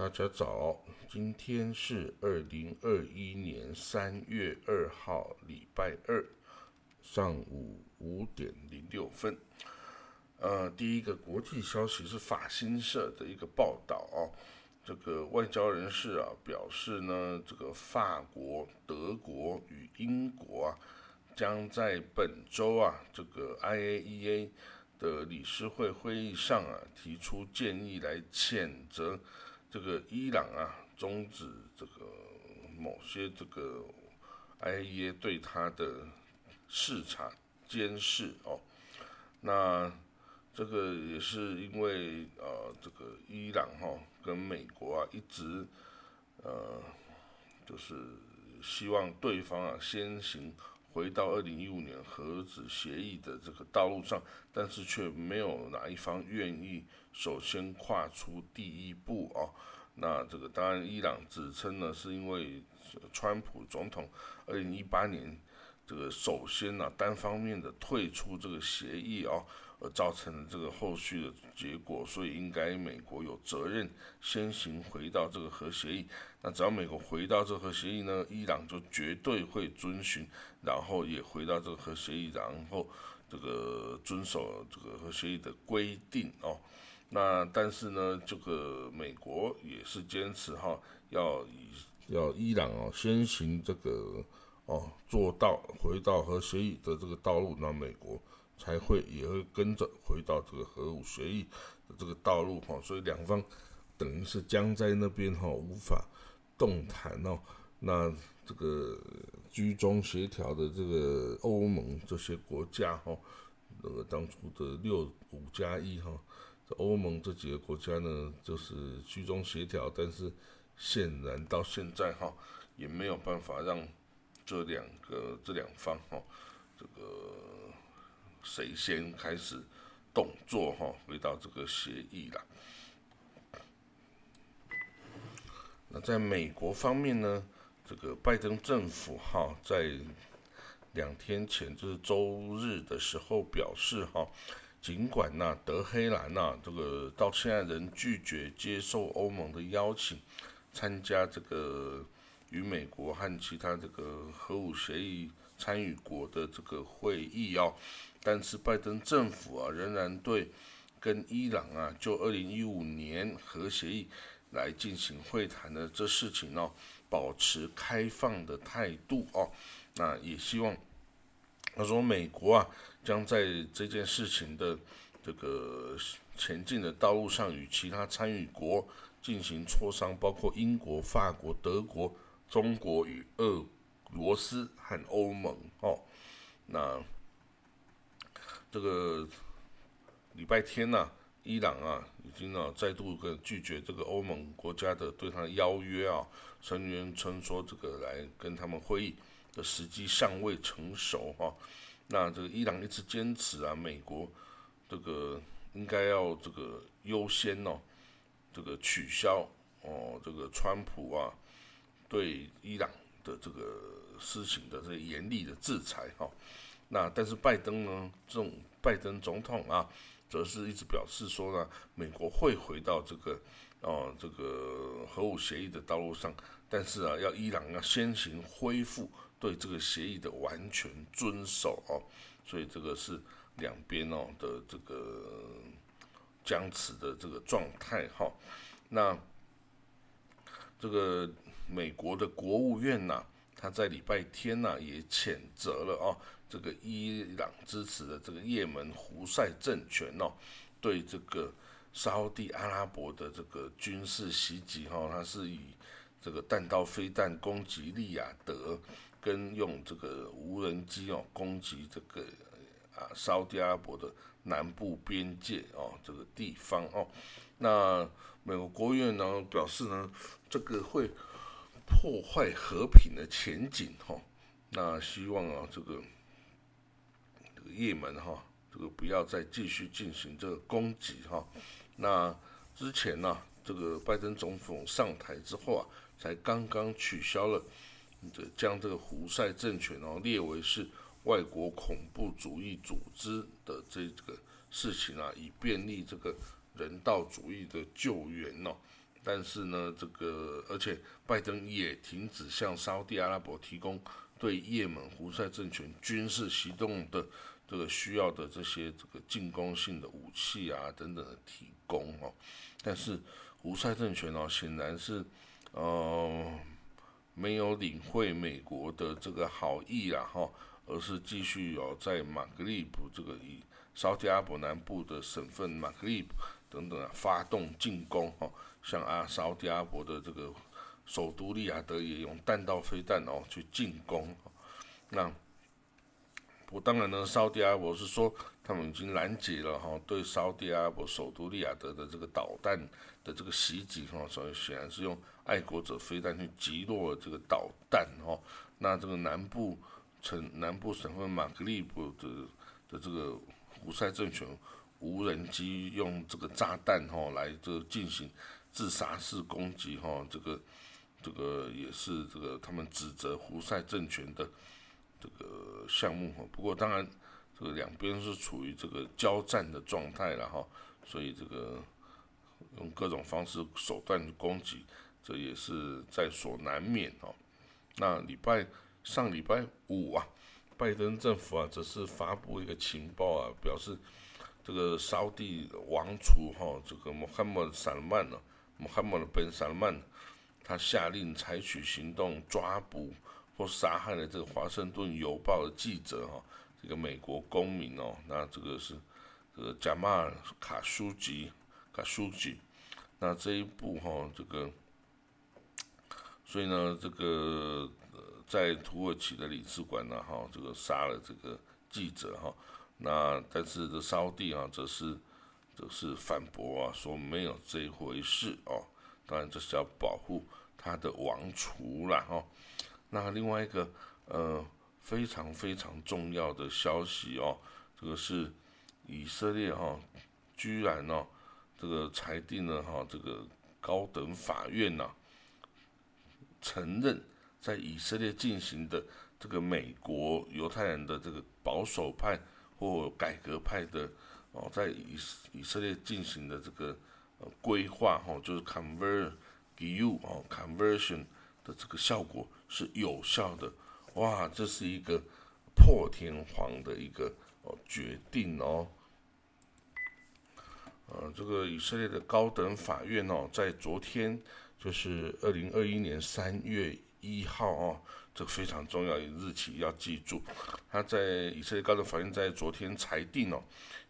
大家早，今天是二零二一年三月二号，礼拜二上午五点零六分。呃，第一个国际消息是法新社的一个报道啊，这个外交人士啊表示呢，这个法国、德国与英国啊将在本周啊这个 IAEA 的理事会会议上啊提出建议来谴责。这个伊朗啊，终止这个某些这个，I A E 对它的视察监视哦，那这个也是因为呃，这个伊朗哈跟美国啊一直呃，就是希望对方啊先行回到二零一五年核子协议的这个道路上，但是却没有哪一方愿意。首先跨出第一步啊，那这个当然，伊朗指称呢，是因为川普总统二零一八年这个首先呢单方面的退出这个协议啊，而造成这个后续的结果，所以应该美国有责任先行回到这个核协议。那只要美国回到这个核协议呢，伊朗就绝对会遵循，然后也回到这个核协议，然后这个遵守这个核协议的规定哦。那但是呢，这个美国也是坚持哈，要以要伊朗哦先行这个哦做到回到核协议的这个道路，那美国才会也会跟着回到这个核武协议的这个道路哈，所以两方等于是僵在那边哈，无法动弹哦。那这个居中协调的这个欧盟这些国家哈，那个当初的六五加一哈。欧盟这几个国家呢，就是居中协调，但是显然到现在哈，也没有办法让这两个这两方哈，这个谁先开始动作哈，回到这个协议了。那在美国方面呢，这个拜登政府哈，在两天前就是周日的时候表示哈。尽管呐，德黑兰呐，这个到现在仍拒绝接受欧盟的邀请，参加这个与美国和其他这个核武协议参与国的这个会议哦，但是拜登政府啊，仍然对跟伊朗啊就二零一五年核协议来进行会谈的这事情哦，保持开放的态度哦，那也希望。他说：“美国啊，将在这件事情的这个前进的道路上，与其他参与国进行磋商，包括英国、法国、德国、中国与俄罗斯和欧盟。哦，那这个礼拜天呢，伊朗啊，已经啊再度跟拒绝这个欧盟国家的对他的邀约啊，成员称说这个来跟他们会议。”的时机尚未成熟哈，那这个伊朗一直坚持啊，美国这个应该要这个优先哦，这个取消哦，这个川普啊对伊朗的这个施行的这严厉的制裁哈，那但是拜登呢，这种拜登总统啊，则是一直表示说呢，美国会回到这个哦这个核武协议的道路上，但是啊，要伊朗要先行恢复。对这个协议的完全遵守哦，所以这个是两边哦的这个僵持的这个状态哈。那这个美国的国务院呐，他在礼拜天呐也谴责了啊，这个伊朗支持的这个也门胡塞政权哦，对这个沙地阿拉伯的这个军事袭击哈，它是以这个弹道飞弹攻击利雅得。跟用这个无人机哦攻击这个啊沙特阿拉伯的南部边界哦这个地方哦，那美国国务院呢表示呢这个会破坏和平的前景哈，那希望啊这个这个也门哈这个不要再继续进行这个攻击哈，那之前呢这个拜登总统上台之后啊才刚刚取消了。这将这个胡塞政权哦列为是外国恐怖主义组织的这个事情啊，以便利这个人道主义的救援哦。但是呢，这个而且拜登也停止向沙地阿拉伯提供对也门胡塞政权军事行动的这个需要的这些这个进攻性的武器啊等等的提供哦。但是胡塞政权哦，显然是呃没有领会美国的这个好意啦哈，而是继续哦在马格利布这个以沙特阿拉伯南部的省份马格利布等等啊发动进攻哦。像阿沙特阿伯的这个首都利雅得也用弹道飞弹哦去进攻，那我当然呢，沙特阿伯是说他们已经拦截了哈对沙特阿伯首都利雅得的这个导弹的这个袭击哈，所以显然是用爱国者飞弹去击落了这个导弹哈。那这个南部城南部省份马格利布的的这个胡塞政权无人机用这个炸弹哈来这进行。自杀式攻击，哈，这个，这个也是这个他们指责胡塞政权的这个项目，哈。不过当然，这个两边是处于这个交战的状态了，哈。所以这个用各种方式手段攻击，这也是在所难免，哦。那礼拜上礼拜五啊，拜登政府啊，则是发布一个情报啊，表示这个沙地王储，哈，这个穆罕默德·萨勒曼呢。穆罕默德·本·萨勒曼，他下令采取行动抓捕或杀害了这个《华盛顿邮报》的记者哈，这个美国公民哦，那这个是这个贾马尔·卡舒吉，卡舒吉，那这一步哈，这个，所以呢，这个在土耳其的领事馆呢哈，这个杀了这个记者哈，那但是这沙地啊，则是。这是反驳啊，说没有这一回事哦。当然，这是要保护他的王储了哈。那另外一个呃非常非常重要的消息哦，这个是以色列哈居然呢这个裁定了哈这个高等法院呐承认在以色列进行的这个美国犹太人的这个保守派或改革派的。哦，在以以色列进行的这个呃规划哈，就是 convert you 哦 conversion 的这个效果是有效的，哇，这是一个破天荒的一个哦决定哦。呃，这个以色列的高等法院哦，在昨天就是二零二一年三月一号哦，这个非常重要日期要记住，他在以色列高等法院在昨天裁定哦。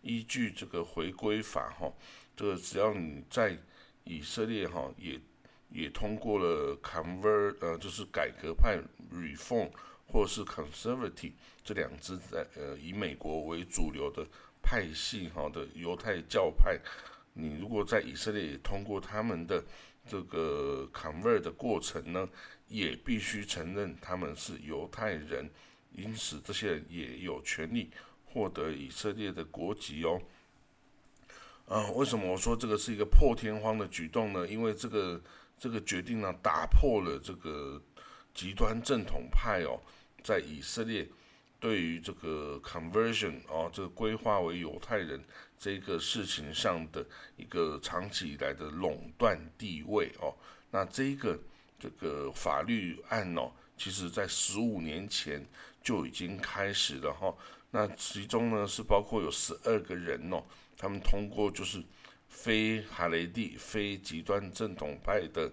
依据这个回归法哈，这个只要你在以色列哈也也通过了 convert 呃就是改革派 reform 或是 conservative 这两支在呃以美国为主流的派系哈的犹太教派，你如果在以色列也通过他们的这个 convert 的过程呢，也必须承认他们是犹太人，因此这些人也有权利。获得以色列的国籍哦，啊，为什么我说这个是一个破天荒的举动呢？因为这个这个决定呢，打破了这个极端正统派哦，在以色列对于这个 conversion 哦，这个规划为犹太人这个事情上的一个长期以来的垄断地位哦。那这个这个法律案哦，其实在十五年前就已经开始了哈。那其中呢是包括有十二个人哦，他们通过就是非哈雷蒂、非极端正统派的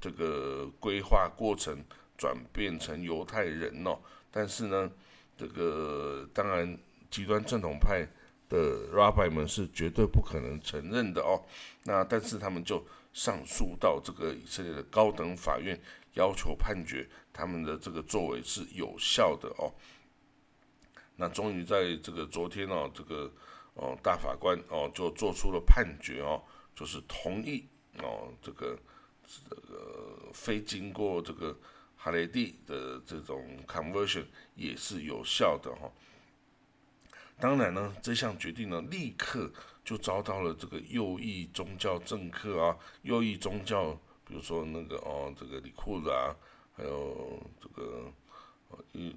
这个规划过程，转变成犹太人哦。但是呢，这个当然极端正统派的 rabbi 们是绝对不可能承认的哦。那但是他们就上诉到这个以色列的高等法院，要求判决他们的这个作为是有效的哦。那终于在这个昨天哦，这个哦大法官哦就做出了判决哦，就是同意哦这个这个非经过这个哈雷蒂的这种 conversion 也是有效的哈。当然呢，这项决定呢立刻就遭到了这个右翼宗教政客啊，右翼宗教，比如说那个哦这个里库子啊，还有这个嗯。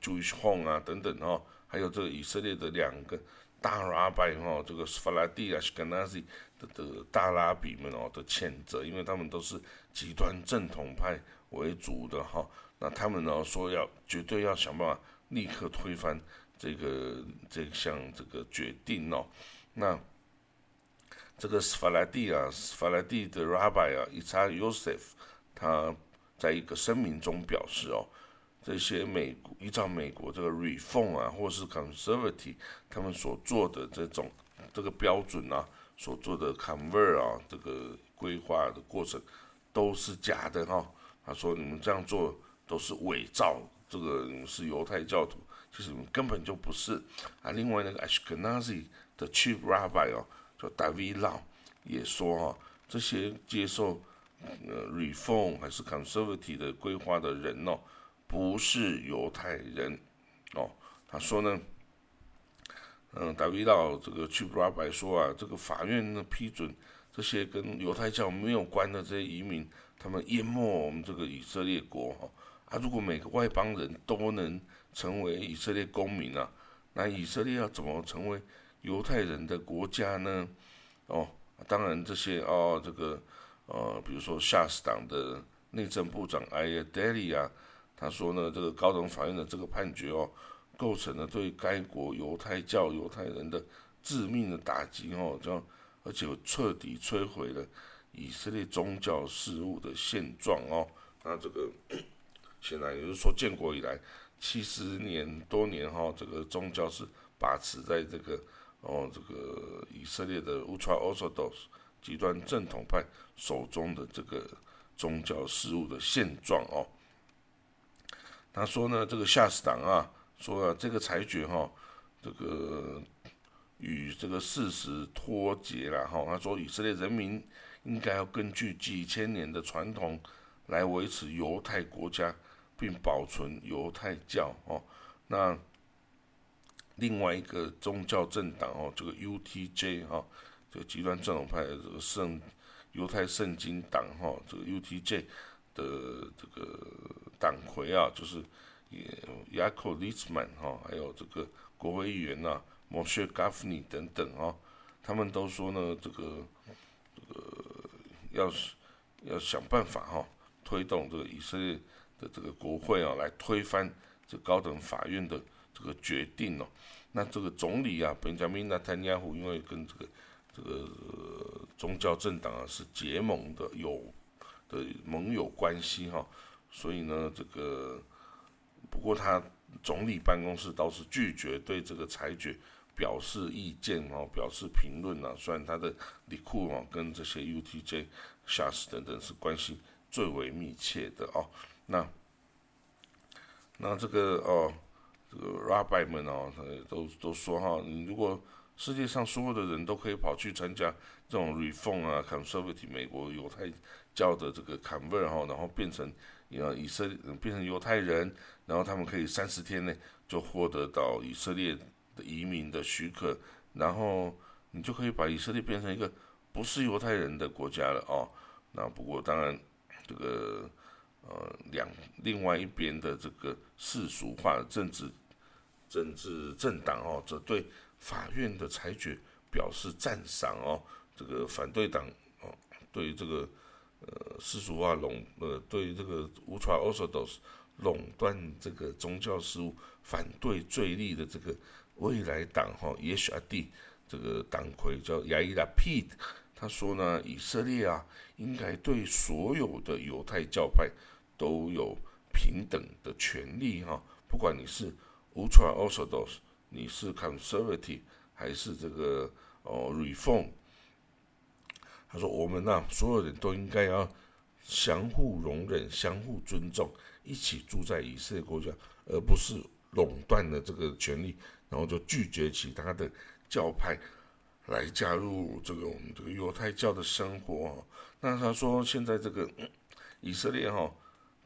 Jewish Home 啊，等等哦，还有这个以色列的两个大 Rabbi 哈，这个法拉第啊、斯甘纳西的的大拉比们哦的谴责，因为他们都是极端正统派为主的哈。那他们呢说要绝对要想办法立刻推翻这个这项这个决定哦。那这个法拉第啊，法拉第的 Rabbi 啊，伊查 Yosef，他在一个声明中表示哦，这些美国依照美国这个 Reform 啊，或是 Conservative 他们所做的这种这个标准啊，所做的 Convert 啊，这个规划的过程都是假的哈。他说你们这样做都是伪造，这个是犹太教徒，就是根本就不是啊。另外那个 Ashkenazi 的 Chief Rabbi 哦。David Lau 也说哈，这些接受呃 Reform 还是 Conservative 的规划的人哦，不是犹太人哦。他说呢，嗯，David Lau 这个 Chief Rabbi 说啊，这个法院呢批准这些跟犹太教没有关的这些移民，他们淹没我们这个以色列国哈。啊，如果每个外邦人都能成为以色列公民啊，那以色列要怎么成为？犹太人的国家呢？哦，当然这些哦，这个呃，比如说夏斯党的内政部长艾耶德利啊，他说呢，这个高等法院的这个判决哦，构成了对该国犹太教犹太人的致命的打击哦，这样而且彻底摧毁了以色列宗教事务的现状哦。那这个 现在也就是说，建国以来七十年多年哈，这个宗教是把持在这个。哦，这个以色列的 Ultra Orthodox 极端正统派手中的这个宗教事务的现状哦，他说呢，这个夏斯党啊，说啊，这个裁决哈，这个与这个事实脱节了哈。他说，以色列人民应该要根据几千年的传统来维持犹太国家，并保存犹太教哦。那另外一个宗教政党哦，这个 UTJ 哈，这个极端正统派的这个圣犹太圣经党哈，这个 UTJ 的这个党魁啊，就是雅科利兹曼哈，还有这个国会议员呐，莫谢加夫尼等等啊，他们都说呢，这个这个要是要想办法哈，推动这个以色列的这个国会啊，来推翻这高等法院的。这个决定哦，那这个总理啊，本加明纳坦尼亚胡，因为跟这个这个宗教政党啊是结盟的，有的盟友关系哈，所以呢，这个不过他总理办公室倒是拒绝对这个裁决表示意见哦，表示评论啊。虽然他的里库啊跟这些 UTJ、夏斯等等是关系最为密切的哦，那那这个哦。这个 Rabbi 们哦，都都说哈，你如果世界上所有的人都可以跑去参加这种 Reform 啊，Conservative 美国犹太教的这个 Convert 哈，然后变成呃以色列变成犹太人，然后他们可以三十天内就获得到以色列的移民的许可，然后你就可以把以色列变成一个不是犹太人的国家了哦。那不过当然这个呃两另外一边的这个世俗化的政治。政治政党哦，则对法院的裁决表示赞赏哦。这个反对党哦，对这个呃世俗化垄呃，对这个无传 Orthodox 垄断这个宗教事务反对最厉的这个未来党哈 YesHD 这个党魁叫亚伊拉 Pete，他说呢，以色列啊，应该对所有的犹太教派都有平等的权利哈，不管你是。Ultra Orthodox，你是 Conservative 还是这个哦 Reform？他说我们呐，所有人都应该要相互容忍、相互尊重，一起住在以色列国家，而不是垄断了这个权利，然后就拒绝其他的教派来加入这个我们这个犹太教的生活。那他说现在这个以色列哈，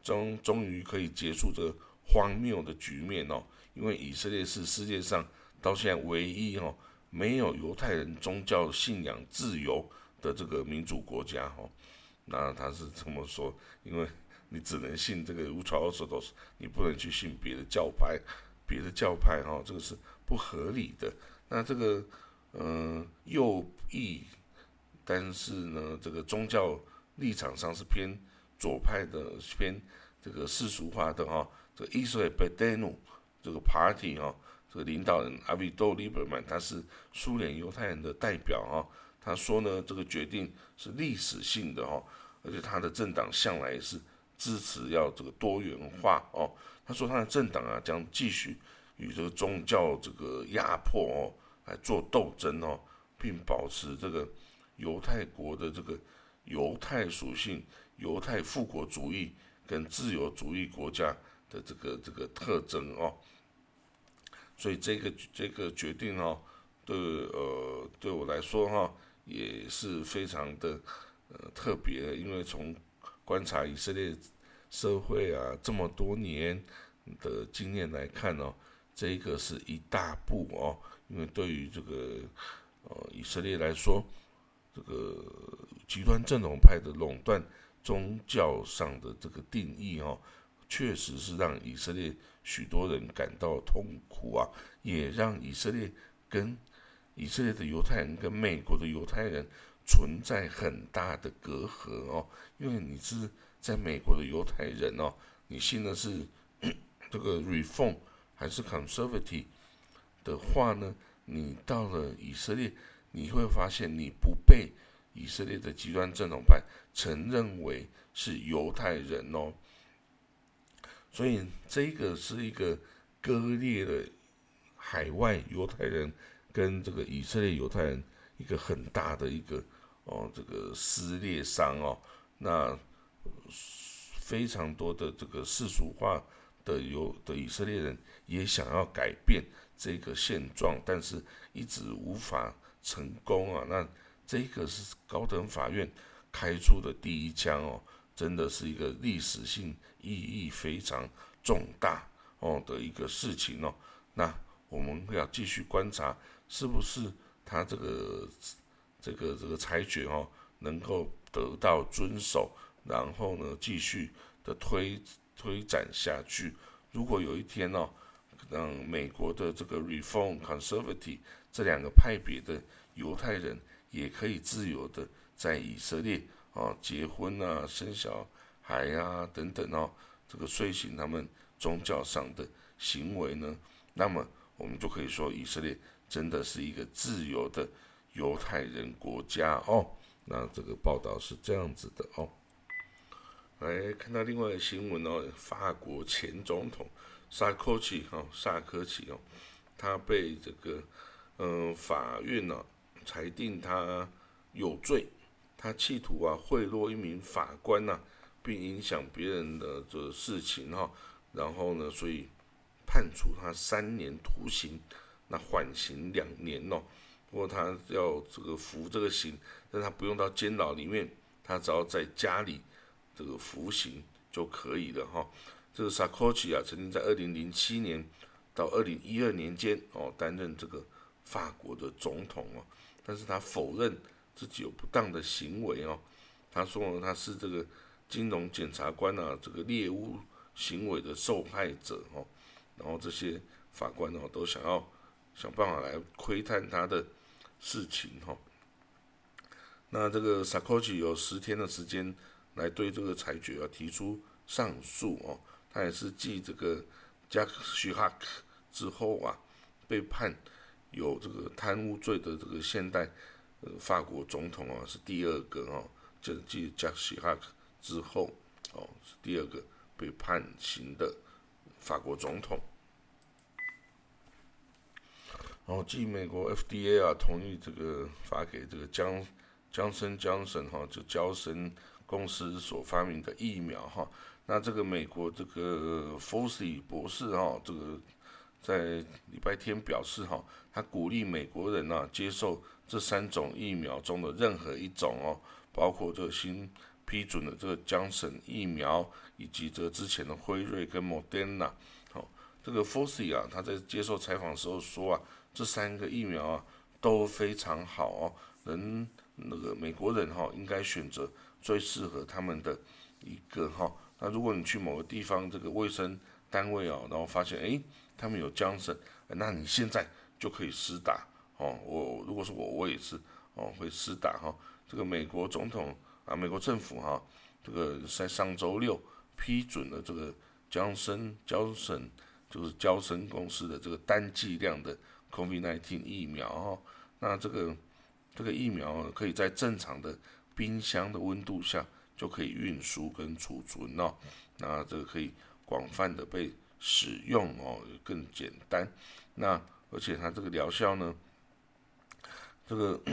终终于可以结束这个荒谬的局面哦。因为以色列是世界上到现在唯一哦没有犹太人宗教信仰自由的这个民主国家哦，那他是这么说，因为你只能信这个乌查奥斯都是，你不能去信别的教派，别的教派哈，这个是不合理的。那这个嗯右翼但是呢，这个宗教立场上是偏左派的，偏这个世俗化的哈。这个 Israel Bedenu 这个 Party 哈，这个领导人阿维多利伯曼他是苏联犹太人的代表哈。他说呢，这个决定是历史性的哈，而且他的政党向来是支持要这个多元化哦。他说他的政党啊将继续与这个宗教这个压迫哦来做斗争哦，并保持这个犹太国的这个犹太属性、犹太复国主义跟自由主义国家。的这个这个特征哦，所以这个这个决定哦，对呃对我来说哈也是非常的呃特别，因为从观察以色列社会啊这么多年的经验来看哦，这个是一大步哦，因为对于这个呃以色列来说，这个极端正统派的垄断宗教上的这个定义哦。确实是让以色列许多人感到痛苦啊，也让以色列跟以色列的犹太人跟美国的犹太人存在很大的隔阂哦。因为你是在美国的犹太人哦，你信的是这个 Reform 还是 Conservative 的话呢，你到了以色列，你会发现你不被以色列的极端正统派承认为是犹太人哦。所以这个是一个割裂的海外犹太人跟这个以色列犹太人一个很大的一个哦这个撕裂伤哦，那非常多的这个世俗化的犹的以色列人也想要改变这个现状，但是一直无法成功啊。那这个是高等法院开出的第一枪哦。真的是一个历史性意义非常重大哦的一个事情哦。那我们要继续观察，是不是他这个这个这个裁决哦能够得到遵守，然后呢继续的推推展下去。如果有一天哦，让美国的这个 Reform Conservativ 这两个派别的犹太人也可以自由的在以色列。哦，结婚啊，生小孩啊，等等哦，这个遂行他们宗教上的行为呢，那么我们就可以说，以色列真的是一个自由的犹太人国家哦。那这个报道是这样子的哦。来看到另外一个新闻哦，法国前总统萨科齐哈萨科齐哦，他被这个嗯法院呢裁定他有罪。他企图啊贿赂一名法官呐，并影响别人的这事情哈，然后呢，所以判处他三年徒刑，那缓刑两年哦。不过他要这个服这个刑，但他不用到监牢里面，他只要在家里这个服刑就可以了哈。这个萨科齐啊，曾经在二零零七年到二零一二年间哦担任这个法国的总统哦，但是他否认。自己有不当的行为哦，他说他是这个金融检察官啊，这个猎物行为的受害者哦，然后这些法官哦都想要想办法来窥探他的事情哈。那这个萨科齐有十天的时间来对这个裁决啊提出上诉哦，他也是继这个加许哈克之后啊被判有这个贪污罪的这个现代。呃，法国总统啊是第二个哦，就继加西哈克之后哦是第二个被判刑的法国总统。然后，继美国 FDA 啊同意这个发给这个江江森江森哈，就交森公司所发明的疫苗哈，那这个美国这个 Fauci 博士哈，这个在礼拜天表示哈，他鼓励美国人呢接受。这三种疫苗中的任何一种哦，包括这个新批准的这个江省疫苗，以及这之前的辉瑞跟 Moderna，好，这个 f o s i 啊，他在接受采访的时候说啊，这三个疫苗啊都非常好哦，人那个美国人哈应该选择最适合他们的一个哈。那如果你去某个地方这个卫生单位哦，然后发现哎他们有江省，那你现在就可以施打。哦，我如果是我我也是哦会施打哈，这个美国总统啊，美国政府哈，这个在上周六批准了这个江森交生就是交生公司的这个单剂量的 COVID-19 疫苗哈，那这个这个疫苗可以在正常的冰箱的温度下就可以运输跟储存哦，那这个可以广泛的被使用哦，更简单，那而且它这个疗效呢，这个。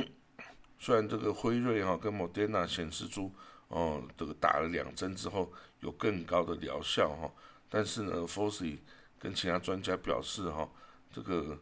虽然这个辉瑞哈跟莫德纳显示出哦，这个打了两针之后有更高的疗效哈，但是呢 f o r s y 跟其他专家表示哈，这个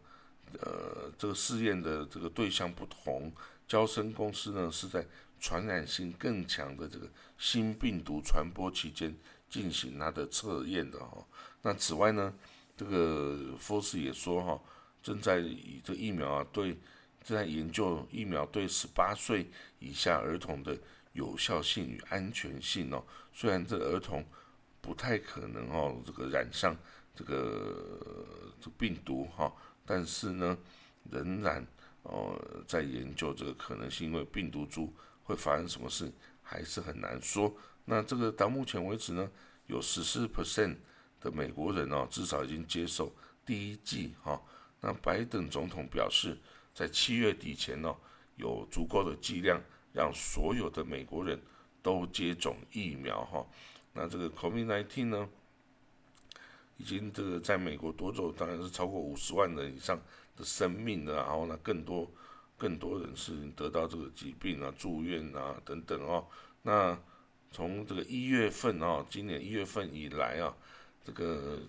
呃这个试验的这个对象不同，交生公司呢是在传染性更强的这个新病毒传播期间进行它的测验的哈。那此外呢，这个 f o r s y 也说哈，正在以这疫苗啊对。正在研究疫苗对十八岁以下儿童的有效性与安全性哦。虽然这儿童不太可能哦，这个染上这个这病毒哈，但是呢，仍然哦在研究这个可能性，因为病毒株会发生什么事还是很难说。那这个到目前为止呢，有十四 percent 的美国人哦，至少已经接受第一剂哈。那拜登总统表示。在七月底前呢，有足够的剂量让所有的美国人都接种疫苗哈。那这个 COVID-19 呢，已经这个在美国夺走当然是超过五十万人以上的生命了，然后呢，更多更多人是得到这个疾病啊、住院啊等等哦。那从这个一月份啊，今年一月份以来啊，这个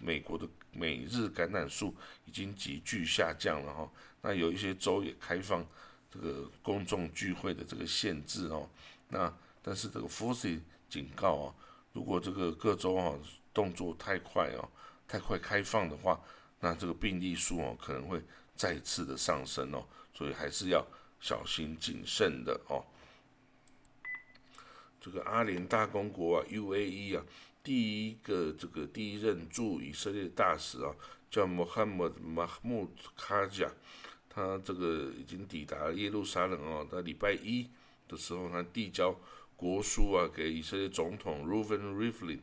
美国的每日感染数已经急剧下降了哈。那有一些州也开放这个公众聚会的这个限制哦，那但是这个 f o s y 警告啊，如果这个各州啊动作太快哦，太快开放的话，那这个病例数哦可能会再次的上升哦，所以还是要小心谨慎的哦。这个阿联大公国啊，UAE 啊，第一个这个第一任驻以色列大使啊，叫 Mohammed Mahmoud k a j a。他这个已经抵达耶路撒冷哦，在礼拜一的时候，他递交国书啊给以色列总统 Reuven Rivlin。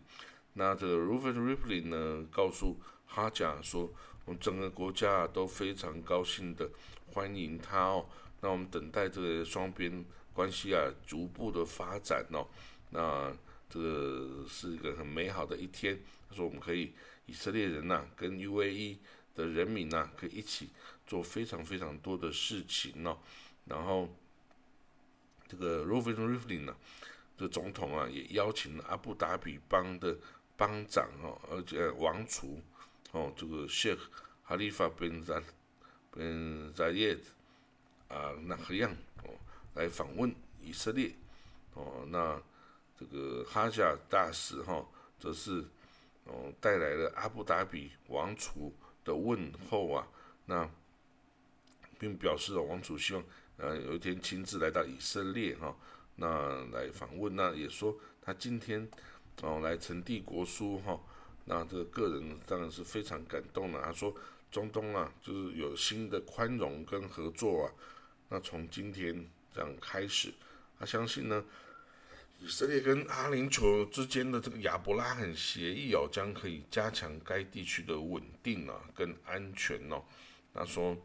那这个 Reuven Rivlin 呢，告诉哈贾说，我们整个国家都非常高兴的欢迎他哦。那我们等待这个双边关系啊逐步的发展哦。那这个是一个很美好的一天。他说，我们可以以色列人呐跟 UAE 的人民呐可以一起。做非常非常多的事情哦，然后这个 Rovin Rivlin 呢，这总统啊也邀请了阿布达比邦的邦长哦，而且王储哦，这个 Sheikh Khalifa bin z a bin Zayed 啊那何样哦来访问以色列哦，那这个哈夏大使哈则是哦带来了阿布达比王储的问候啊，那。并表示了王储希望，呃，有一天亲自来到以色列哈，那来访问，那也说他今天哦来呈递国书哈，那这个个人当然是非常感动了。他说中东啊，就是有新的宽容跟合作啊，那从今天这样开始，他相信呢，以色列跟阿联酋之间的这个亚伯拉罕协议哦，将可以加强该地区的稳定啊跟安全哦。他说。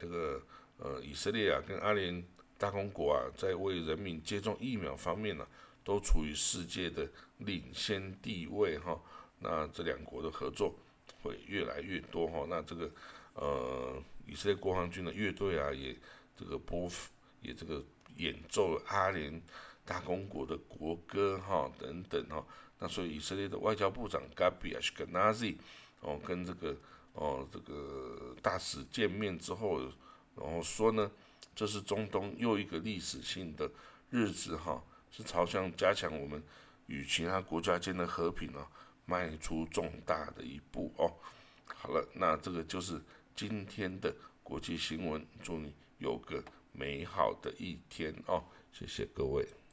这个呃，以色列啊，跟阿联大公国啊，在为人民接种疫苗方面呢，都处于世界的领先地位哈。那这两国的合作会越来越多哈。那这个呃，以色列国防军的乐队啊，也这个播也这个演奏阿联大公国的国歌哈等等哈。那所以以色列的外交部长 Gabi Ashkenazi 哦，跟这个。哦，这个大使见面之后，然后说呢，这是中东又一个历史性的日子哈，是朝向加强我们与其他国家间的和平啊，迈出重大的一步哦。好了，那这个就是今天的国际新闻，祝你有个美好的一天哦，谢谢各位。